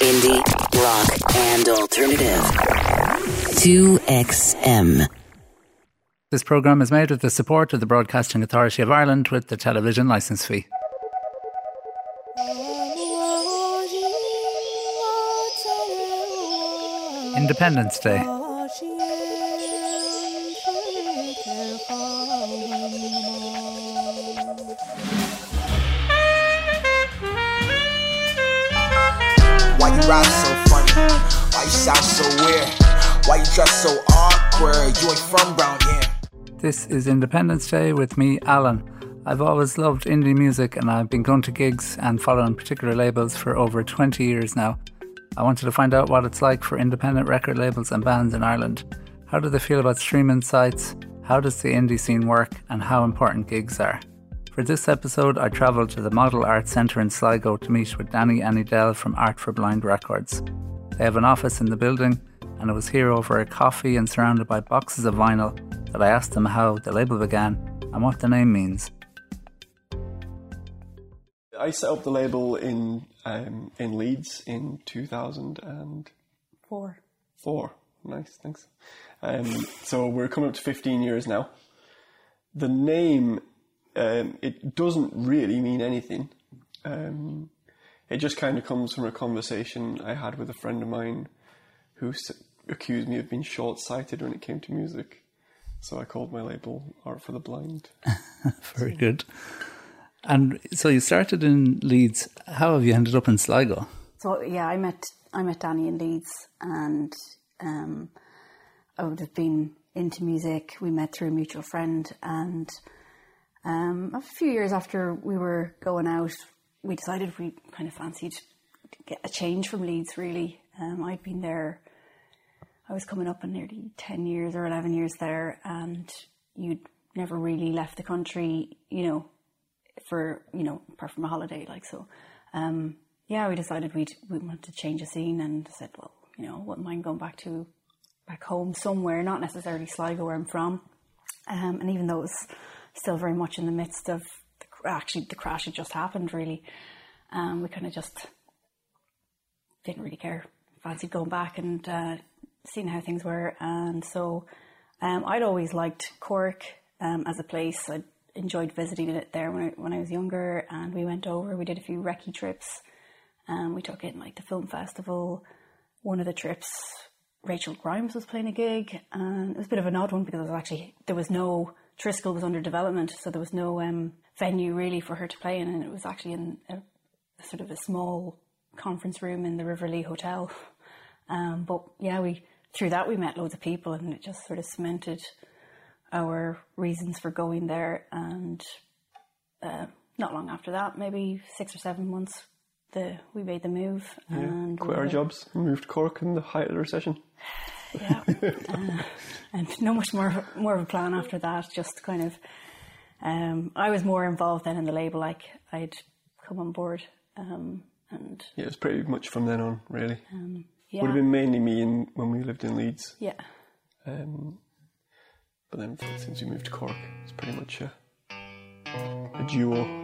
Indie, rock, and alternative. 2XM. This programme is made with the support of the Broadcasting Authority of Ireland with the television licence fee. Independence Day. Rap so funny? Why you sound so weird? Why you dress so awkward? You ain't from round here. This is Independence Day with me, Alan. I've always loved indie music and I've been going to gigs and following particular labels for over 20 years now. I wanted to find out what it's like for independent record labels and bands in Ireland. How do they feel about streaming sites? How does the indie scene work? And how important gigs are? For this episode, I travelled to the Model Arts Centre in Sligo to meet with Danny and Edel from Art for Blind Records. They have an office in the building, and I was here over a coffee and surrounded by boxes of vinyl that I asked them how the label began and what the name means. I set up the label in um, in Leeds in 2004. Four. Nice, thanks. Um, so we're coming up to 15 years now. The name, um, it doesn't really mean anything. Um, it just kind of comes from a conversation I had with a friend of mine who s- accused me of being short-sighted when it came to music. So I called my label Art for the Blind. Very good. And so you started in Leeds. How have you ended up in Sligo? So yeah, I met I met Danny in Leeds, and um, I would have been into music. We met through a mutual friend, and um, a few years after we were going out, we decided we kind of fancied get a change from Leeds. Really, um, I'd been there. I was coming up on nearly ten years or eleven years there, and you'd never really left the country. You know, for you know apart from a holiday like so um yeah we decided we'd we wanted to change the scene and said well you know wouldn't mind going back to back home somewhere not necessarily Sligo where I'm from um and even though it was still very much in the midst of the, actually the crash had just happened really. Um we kind of just didn't really care. Fancied going back and uh seeing how things were. And so um I'd always liked Cork um as a place. I enjoyed visiting it there when I, when I was younger and we went over. We did a few recce trips. Um, we took in like the film festival. One of the trips Rachel Grimes was playing a gig and it was a bit of an odd one because it was actually there was no Triskel was under development so there was no um, venue really for her to play in and it was actually in a, a sort of a small conference room in the River Lee Hotel um, but yeah we through that we met loads of people and it just sort of cemented our reasons for going there and uh, not long after that maybe six or seven months the we made the move and Quit our we- jobs, moved to Cork in the height of the recession. Yeah uh, and no much more more of a plan after that just kind of um, I was more involved then in the label like I'd come on board um, and Yeah, it was pretty much from then on, really. yeah Would have been mainly me in, when we lived in Leeds. yeah Um, but then since we moved to Cork, it's pretty much a, a duo.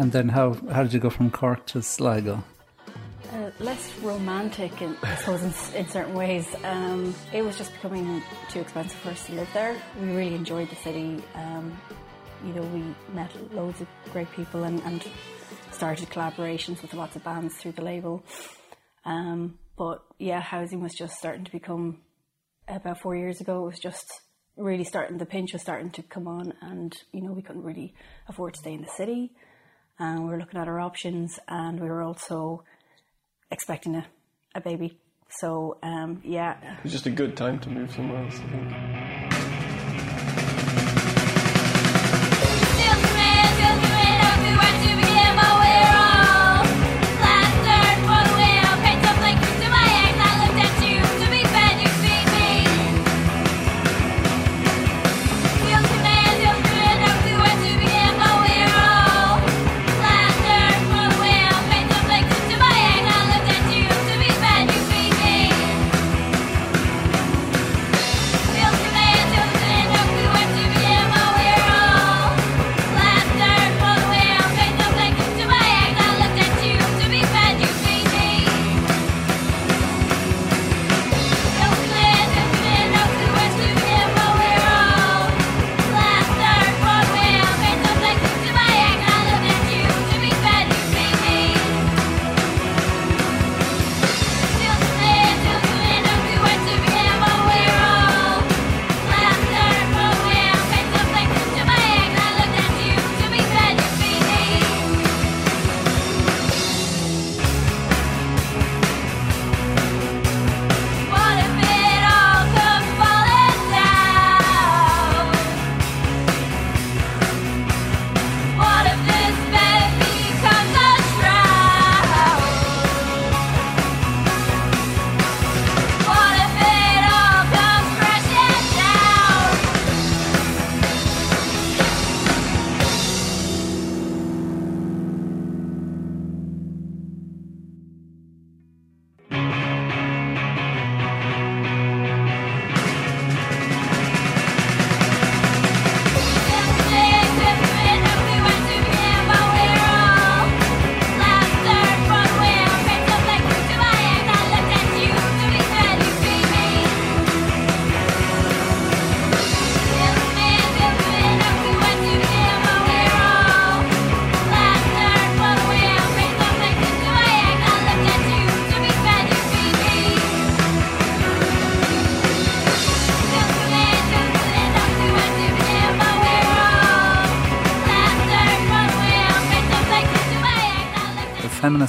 And then how, how did you go from Cork to Sligo? Uh, less romantic, in, I suppose, in, in certain ways. Um, it was just becoming too expensive for us to live there. We really enjoyed the city. Um, you know, we met loads of great people and, and started collaborations with lots of bands through the label. Um, but yeah, housing was just starting to become about four years ago. It was just really starting. The pinch was starting to come on, and you know we couldn't really afford to stay in the city. And we were looking at our options, and we were also expecting a, a baby. So um, yeah, It was just a good time to move somewhere else. I think.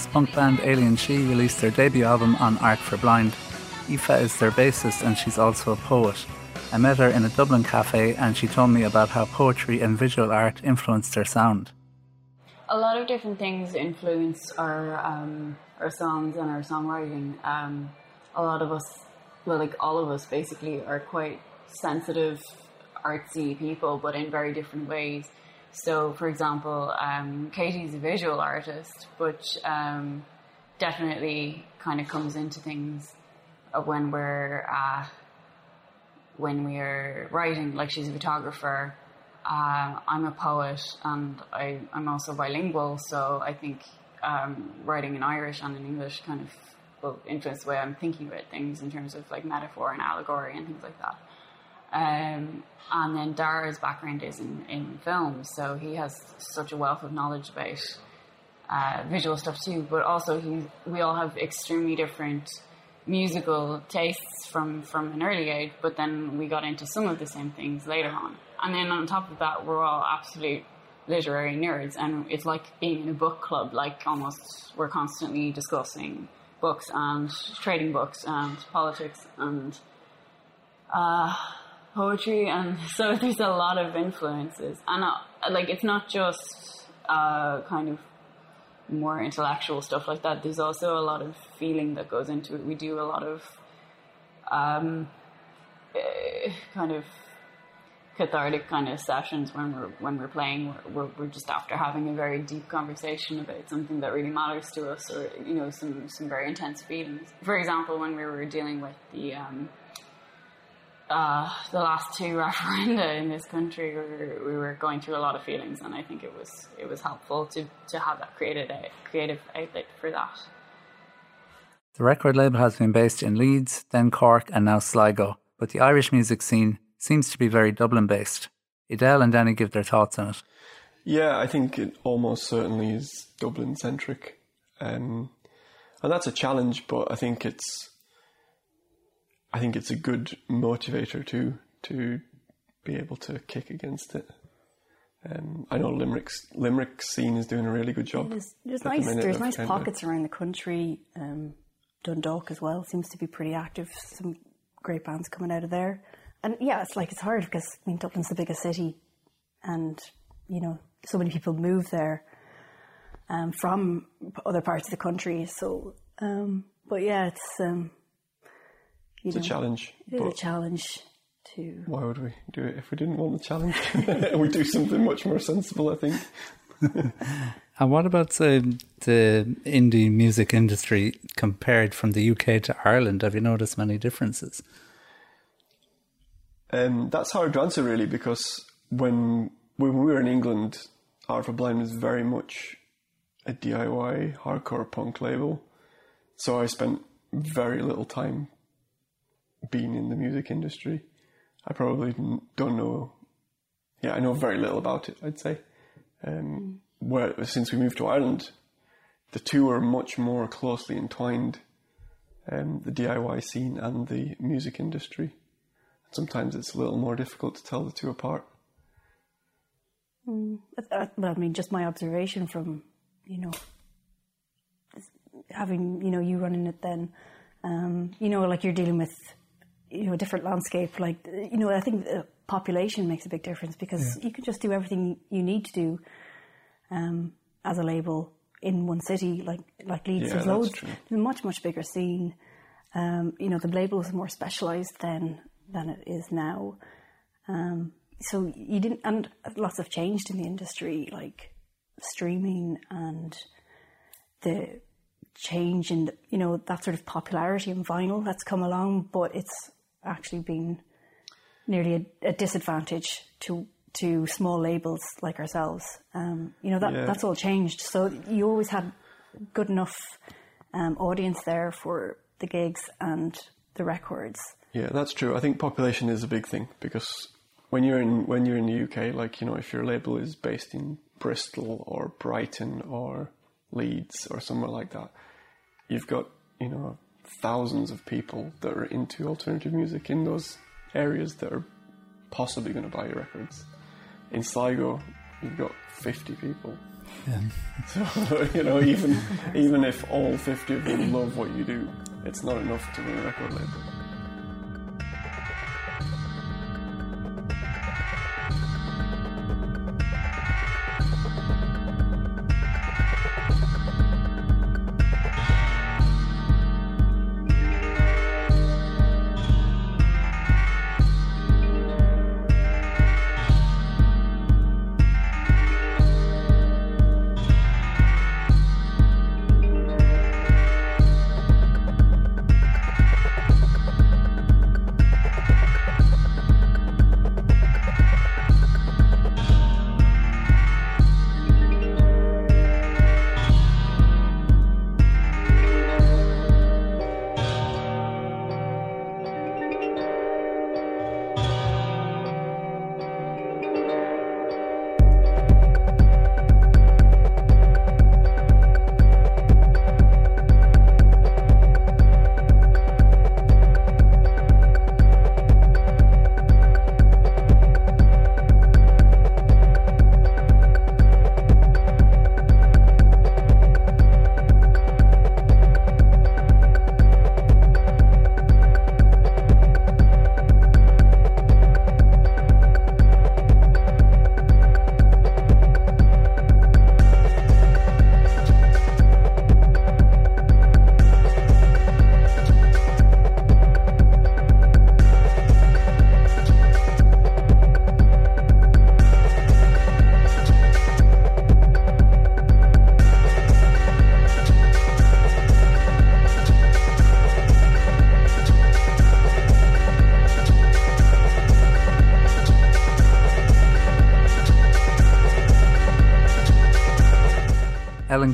Punk band Alien She released their debut album on Art for Blind. Aoife is their bassist and she's also a poet. I met her in a Dublin cafe and she told me about how poetry and visual art influenced her sound. a lot of different things influence our um, our songs and our songwriting. Um, a lot of us, well, like all of us, basically, are quite sensitive, artsy people, but in very different ways. So, for example, um, Katie's a visual artist, but um, definitely kind of comes into things when we're uh, when we're writing. Like she's a photographer. Uh, I'm a poet, and I, I'm also bilingual. So I think um, writing in Irish and in English kind of will influence the way I'm thinking about things in terms of like metaphor and allegory and things like that. Um, and then Dara's background is in, in film, so he has such a wealth of knowledge about uh, visual stuff too. But also, he we all have extremely different musical tastes from from an early age. But then we got into some of the same things later on. And then on top of that, we're all absolute literary nerds, and it's like being in a book club. Like almost, we're constantly discussing books and trading books and politics and uh, poetry, and so there's a lot of influences. And uh, like, it's not just uh, kind of more intellectual stuff like that. There's also a lot of feeling that goes into it. We do a lot of um, eh, kind of cathartic kind of sessions when we're when we're playing. We're, we're, we're just after having a very deep conversation about something that really matters to us, or you know, some some very intense feelings. For example, when we were dealing with the um, uh, the last two referenda in this country, we were, we were going through a lot of feelings, and I think it was it was helpful to to have that created a creative outlet for that. The record label has been based in Leeds, then Cork, and now Sligo, but the Irish music scene seems to be very Dublin based. Edel and Danny give their thoughts on it. Yeah, I think it almost certainly is Dublin centric. Um, and that's a challenge, but I think it's I think it's a good motivator too to be able to kick against it. Um, I know Limerick's Limerick scene is doing a really good job. There's, there's at the nice there's nice pockets around the country. Um, Dundalk as well seems to be pretty active. Some great bands coming out of there, and yeah, it's like it's hard because I mean Dublin's the biggest city, and you know so many people move there um, from other parts of the country. So, um, but yeah, it's you It's a challenge. It is a challenge to why would we do it if we didn't want the challenge? we do something much more sensible, I think. And what about say, the indie music industry compared from the UK to Ireland? Have you noticed many differences? Um, that's hard to answer really because when when we were in England, Art for Blind was very much a DIY hardcore punk label. So I spent very little time being in the music industry. I probably don't know. Yeah, I know very little about it. I'd say. Um, where since we moved to Ireland, the two are much more closely entwined. Um, the DIY scene and the music industry sometimes it's a little more difficult to tell the two apart. Uh, well, I mean, just my observation from, you know, having, you know, you running it then, um, you know, like you're dealing with, you know, a different landscape. Like, you know, I think the population makes a big difference because you can just do everything you need to do um, as a label in one city. Like, like Leeds, Yeah, there's loads, true. there's a much, much bigger scene. Um, you know, the label is more specialised then than it is now. Um, so you didn't, and lots have changed in the industry, like streaming and the change in, the, you know, that sort of popularity in vinyl that's come along, but it's actually been nearly a, a disadvantage to to small labels like ourselves. Um, you know, that Yeah. that's all changed. So you always had good enough um, audience there for the gigs and the records. Yeah, that's true. I think population is a big thing because when you're in when you're in the UK, like you know, if your label is based in Bristol or Brighton or Leeds or somewhere like that, you've got you know thousands of people that are into alternative music in those areas that are possibly going to buy your records. In Sligo, you've got fifty people. Yeah. So you know, even even if all fifty of them love what you do, it's not enough to run a record label.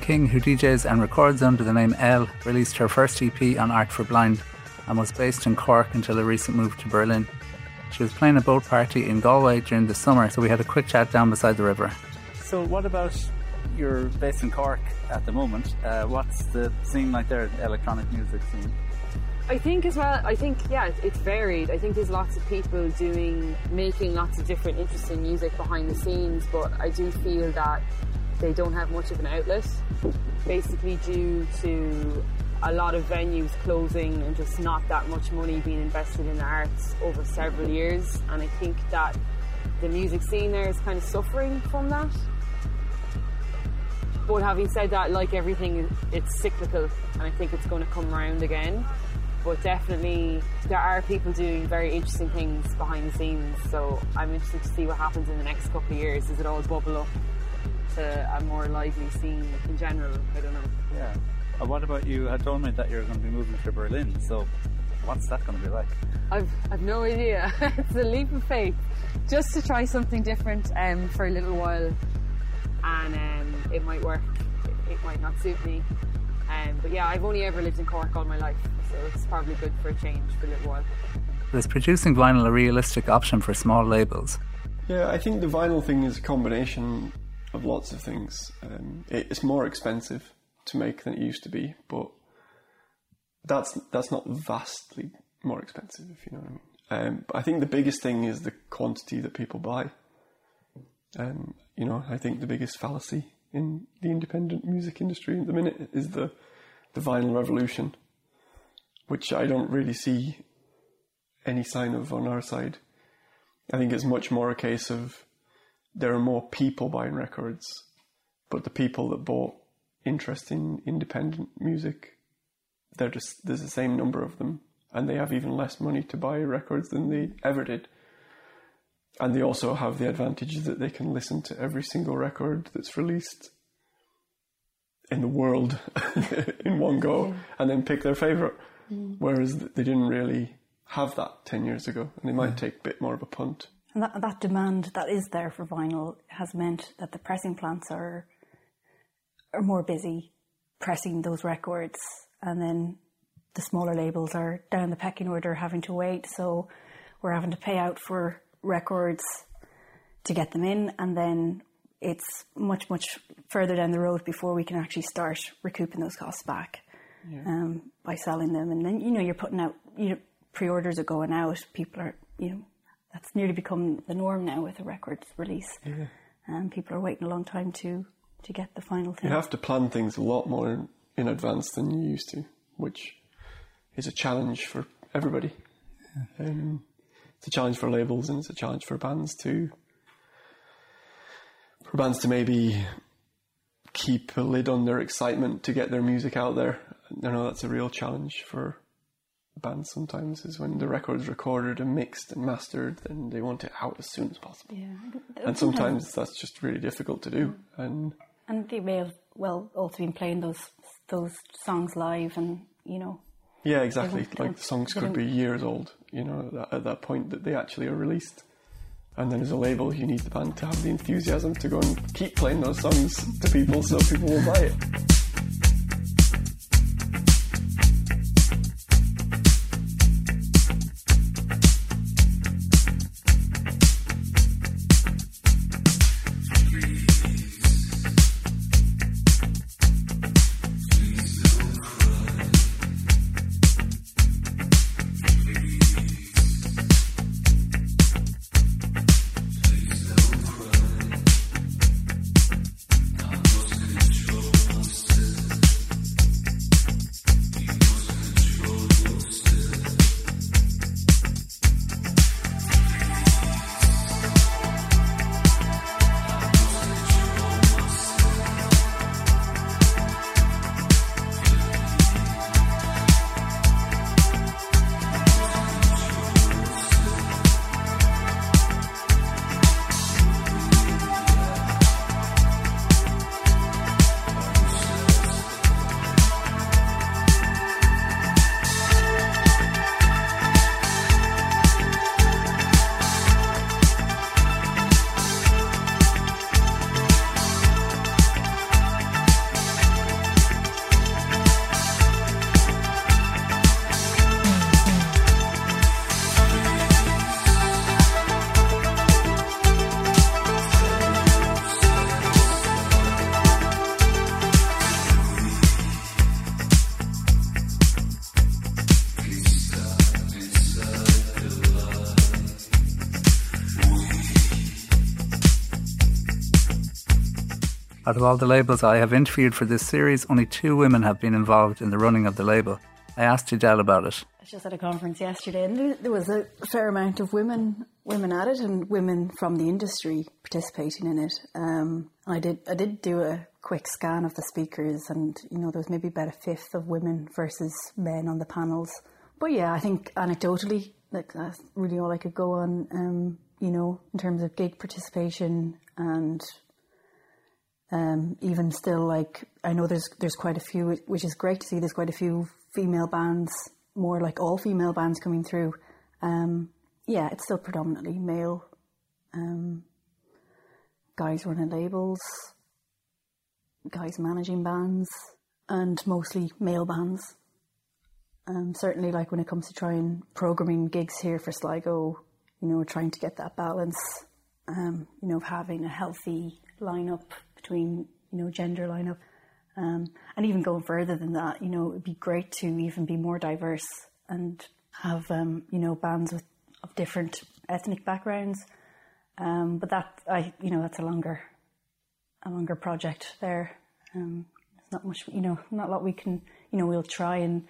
King, who DJs and records under the name Elle, released her first EP on Art for Blind and was based in Cork until a recent move to Berlin. She was playing a boat party in Galway during the summer, so we had a quick chat down beside the river. So, what about you're based in Cork at the moment? Uh, what's the scene like there, the electronic music scene? I think as well. I think yeah, it's- it's varied. I think there's lots of people doing, making lots of different interesting music behind the scenes, but I do feel that they don't have much of an outlet, basically due to a lot of venues closing and just not that much money being invested in the arts over several years. And I think that the music scene there is kind of suffering from that. But having said that, like everything, it's cyclical, and I think it's going to come around again. But definitely, there are people doing very interesting things behind the scenes. So I'm interested to see what happens in the next couple of years. Does it all bubble up to a more lively scene in general? I don't know. Yeah. Uh, what about you? Had told me that you're going to be moving to Berlin, so what's that going to be like? I've, I've no idea. it's a leap of faith, just to try something different um, for a little while, and um, it might work. It, it might not suit me, um, but yeah, I've only ever lived in Cork all my life, so it's probably good for a change for a little while. Is producing vinyl a realistic option for small labels? Yeah, I think the vinyl thing is a combination of lots of things. Um, it, it's more expensive to make than it used to be, but that's that's not vastly more expensive, if you know what I mean. Um, but I think the biggest thing is the quantity that people buy. Um, you know, I think the biggest fallacy in the independent music industry at the minute is the the vinyl revolution, which I don't really see any sign of on our side. I think it's much more a case of there are more people buying records, but the people that bought interest in independent music, they're just there's the same number of them, and they have even less money to buy records than they ever did. And they also have the advantage that they can listen to every single record that's released in the world in one go and then pick their favorite. Mm. Whereas they didn't really have that 10 years ago, and they might take a bit more of a punt. And that, that demand that is there for vinyl has meant that the pressing plants are are more busy pressing those records, and then the smaller labels are down the pecking order, having to wait. So we're having to pay out for records to get them in, and then it's much much further down the road before we can actually start recouping those costs back um, by selling them. And then you know you're putting out you know pre-orders are going out. People are you know that's nearly become the norm now with a record release, and people are waiting a long time to to get the final thing. You have to plan things a lot more in, in advance than you used to, which is a challenge for everybody. Um, it's a challenge for labels and it's a challenge for bands to for bands to maybe keep a lid on their excitement to get their music out there. I know that's a real challenge for bands sometimes is when the record's recorded and mixed and mastered and they want it out as soon as possible. yeah, And sometimes that's just really difficult to do. Mm. And and they may have well also been playing those those songs live, and you know Yeah, exactly. Like the songs could be years old, you know, at that, at that point that they actually are released. And then as a label, you need the band to have the enthusiasm to go and keep playing those songs to people so people will buy it. Out of all the labels I have interviewed for this series, only two women have been involved in the running of the label. I asked Edel about it. I was just at a conference yesterday, and there, was a fair amount of women women at it, and women from the industry participating in it. Um, I did I did do a quick scan of the speakers, and you know there was maybe about a fifth of women versus men on the panels. But yeah, I think anecdotally, like that's really all I could go on. Um, you know, in terms of gig participation and um, even still, like I know there's there's quite a few, which is great to see. There's quite a few female bands, more like all female bands coming through. Um, yeah, it's still predominantly male um, guys running labels, guys managing bands, and mostly male bands. Um, certainly, like when it comes to trying programming gigs here for Sligo, you know, trying to get that balance, um, you know, of having a healthy lineup between, you know, gender lineup. Um, and even going further than that, you know, it'd be great to even be more diverse and have, um, you know, bands with of different ethnic backgrounds. Um, but that, I, you know, that's a longer, a longer project there. Um, there's not much, you know, not a lot we can, you know, we'll try and,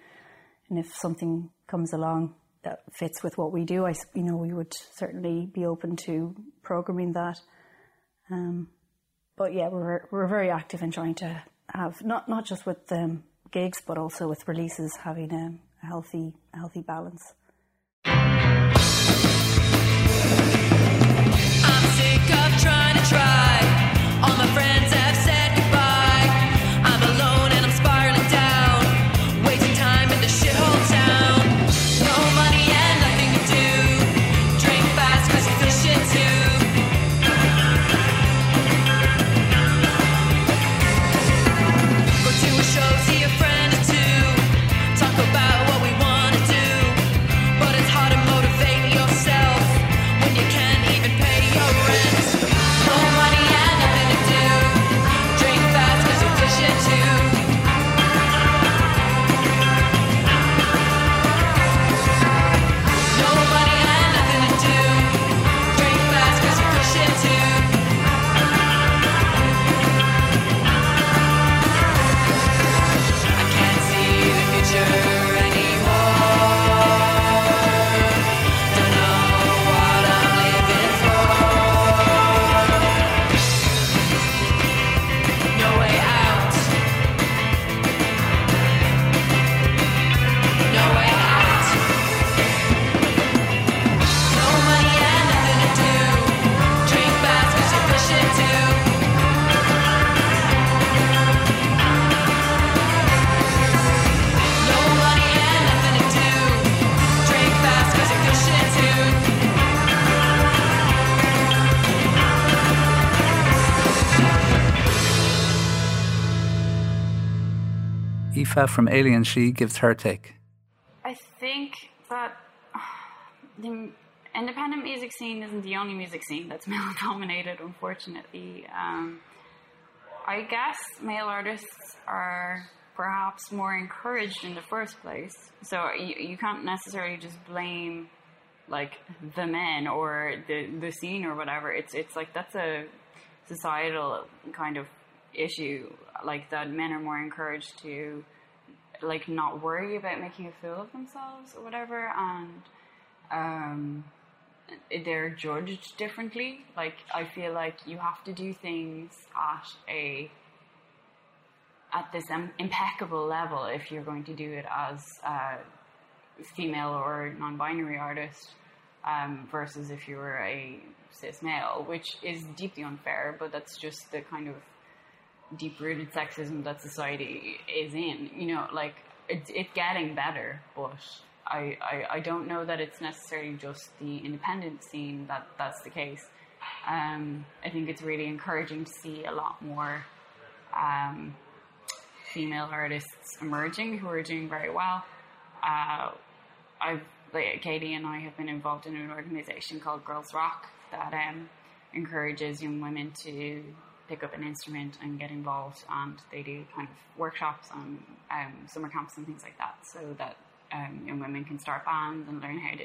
and if something comes along that fits with what we do, I, you know, we would certainly be open to programming that. Um, but yeah, we're we're very active in trying to have not not just with um, gigs, but also with releases, having um, a healthy a healthy balance. Aoife from Alien She gives her take. I think that the independent music scene isn't the only music scene that's male dominated, unfortunately. Um, I guess male artists are perhaps more encouraged in the first place. So you, you can't necessarily just blame like the men or the the scene or whatever. It's it's like that's a societal kind of issue. Like that men are more encouraged to like not worry about making a fool of themselves or whatever and um they're judged differently. Like i feel like you have to do things at a at this um, impeccable level if you're going to do it as a female or non-binary artist um, versus if you were a cis male which is deeply unfair but that's just the kind of deep rooted sexism that society is in. You know, like it's getting better, but I, I I don't know that it's necessarily just the independent scene that that's the case. Um, I think it's really encouraging to see a lot more um, female artists emerging who are doing very well. Uh, I've like Katie and I have been involved in an organisation called Girls Rock that um, encourages young women to pick up an instrument and get involved, and they do kind of workshops and um, summer camps and things like that, so that um, young women can start bands and learn how to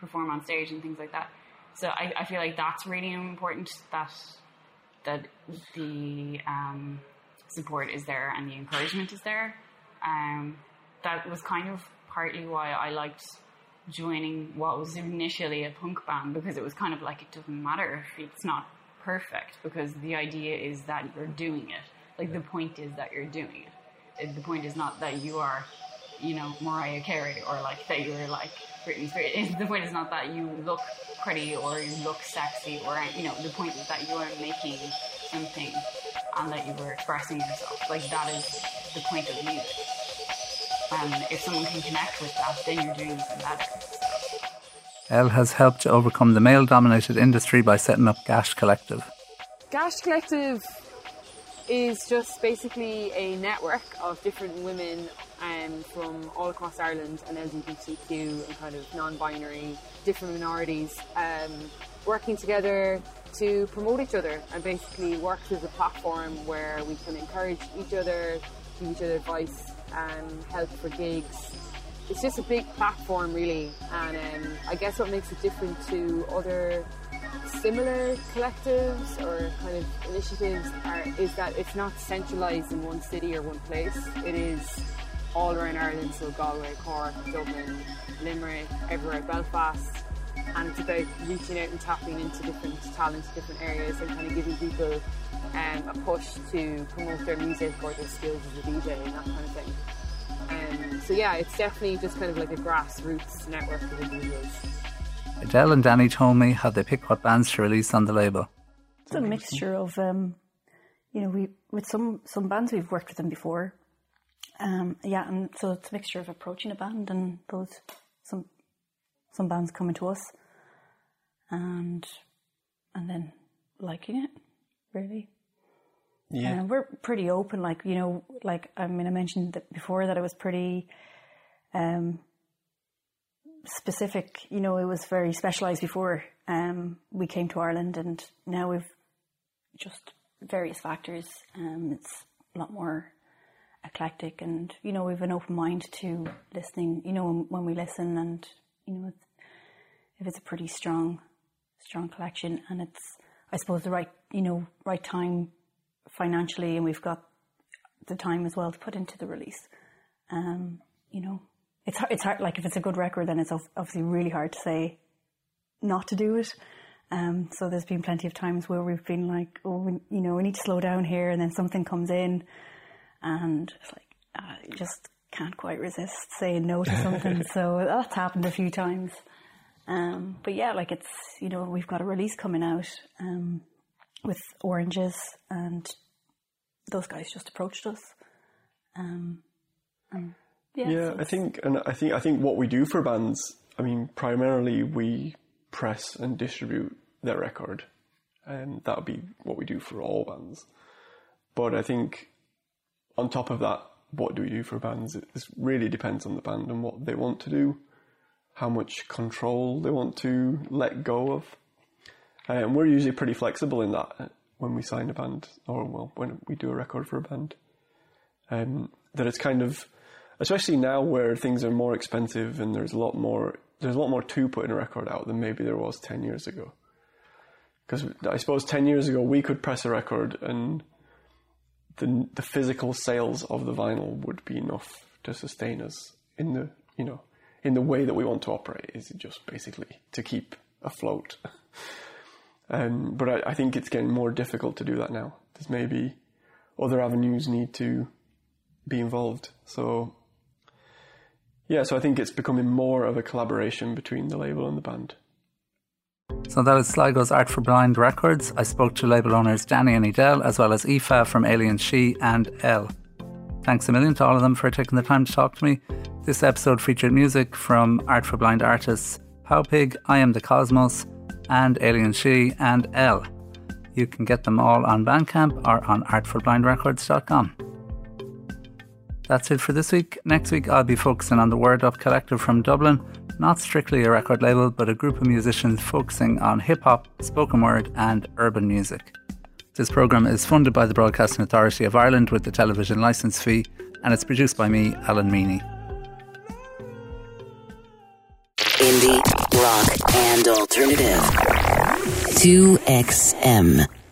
perform on stage and things like that. So I, I feel like that's really important that that the um, support is there and the encouragement is there. Um, that was kind of partly why I liked joining what was initially a punk band because it was kind of like it doesn't matter if it's not perfect because the idea is that you're doing it. Like the point is that you're doing it. The point is not that you are, you know, Mariah Carey or like that you're like Britney Spears. The point is not that you look pretty or you look sexy or you know. The point is that you are making something and that you were expressing yourself. Like that is the point of music. And if someone can connect with that, then you're doing something better. Elle has helped to overcome the male dominated industry by setting up Gash Collective. Gash Collective is just basically a network of different women um, from all across Ireland and LGBTQ and kind of non-binary, different minorities, um, working together to promote each other and basically works as a platform where we can encourage each other, give each other advice, and help for gigs. It's just a big platform, really, and um, I guess what makes it different to other similar collectives or kind of initiatives are, is that it's not centralised in one city or one place. It is all around Ireland, so Galway, Cork, Dublin, Limerick, everywhere, Belfast, and it's about reaching out and tapping into different talents, different areas, and kind of giving people um, a push to promote their music or their skills as a DJ and that kind of thing. Um, so yeah, it's definitely just kind of like a grassroots network of individuals. Edel and Danny told me how they pick what bands to release on the label. It's a mixture of, um, you know, we with some some bands we've worked with them before. Um, yeah, and so it's a mixture of approaching a band and those some some bands coming to us, and and then liking it, really. Yeah. And we're pretty open, like you know, like I mean, I mentioned that before that it was pretty um, specific. You know, it was very specialised before um, we came to Ireland, and now we've just various factors. Um, it's a lot more eclectic, and you know, we've an open mind to listening. You know, when, when we listen, and you know, it's, if it's a pretty strong, strong collection, and it's, I suppose, the right, you know, right time financially, and we've got the time as well to put into the release. Um, you know, it's hard, it's hard. Like if it's a good record, then it's obviously really hard to say not to do it. Um, so there's been plenty of times where we've been like, oh, we, you know, we need to slow down here, and then something comes in, and it's like, uh, you just can't quite resist saying no to something. so that's happened a few times. Um, but yeah, like it's, you know, we've got a release coming out um, with Oranges, and those guys just approached us. Um, and yeah, Yeah, so I think, and I think, I think what we do for bands, I mean, primarily we press and distribute their record, and that would be what we do for all bands. But I think, on top of that, what do we do for bands? It it really depends on the band and what they want to do, how much control they want to let go of. And we're usually pretty flexible in that when we sign a band, or well, when we do a record for a band. Um, that it's kind of, especially now where things are more expensive and there's a lot more, there's a lot more to putting a record out than maybe there was ten years ago. Because I suppose ten years ago we could press a record and the the physical sales of the vinyl would be enough to sustain us in the you know in the way that we want to operate. Is just basically to keep afloat. Um, but I, I think it's getting more difficult to do that now. There's maybe other avenues need to be involved. So, yeah, so I think it's becoming more of a collaboration between the label and the band. So that is Sligo's Art for Blind Records. I spoke to label owners Danny and Edel, as well as Aoife from Alien She and Elle. Thanks a million to all of them for taking the time to talk to me. This episode featured music from Art for Blind artists How Pig, I Am the Cosmos, and Alien She and Elle. You can get them all on Bandcamp or on artforblindrecords.com. That's it for this week. Next week, I'll be focusing on the Word Up Collective from Dublin, not strictly a record label, but a group of musicians focusing on hip hop, spoken word, and urban music. This programme is funded by the Broadcasting Authority of Ireland with the television licence fee, and it's produced by me, Alan Meany. Indie, rock, and alternative. 2XM.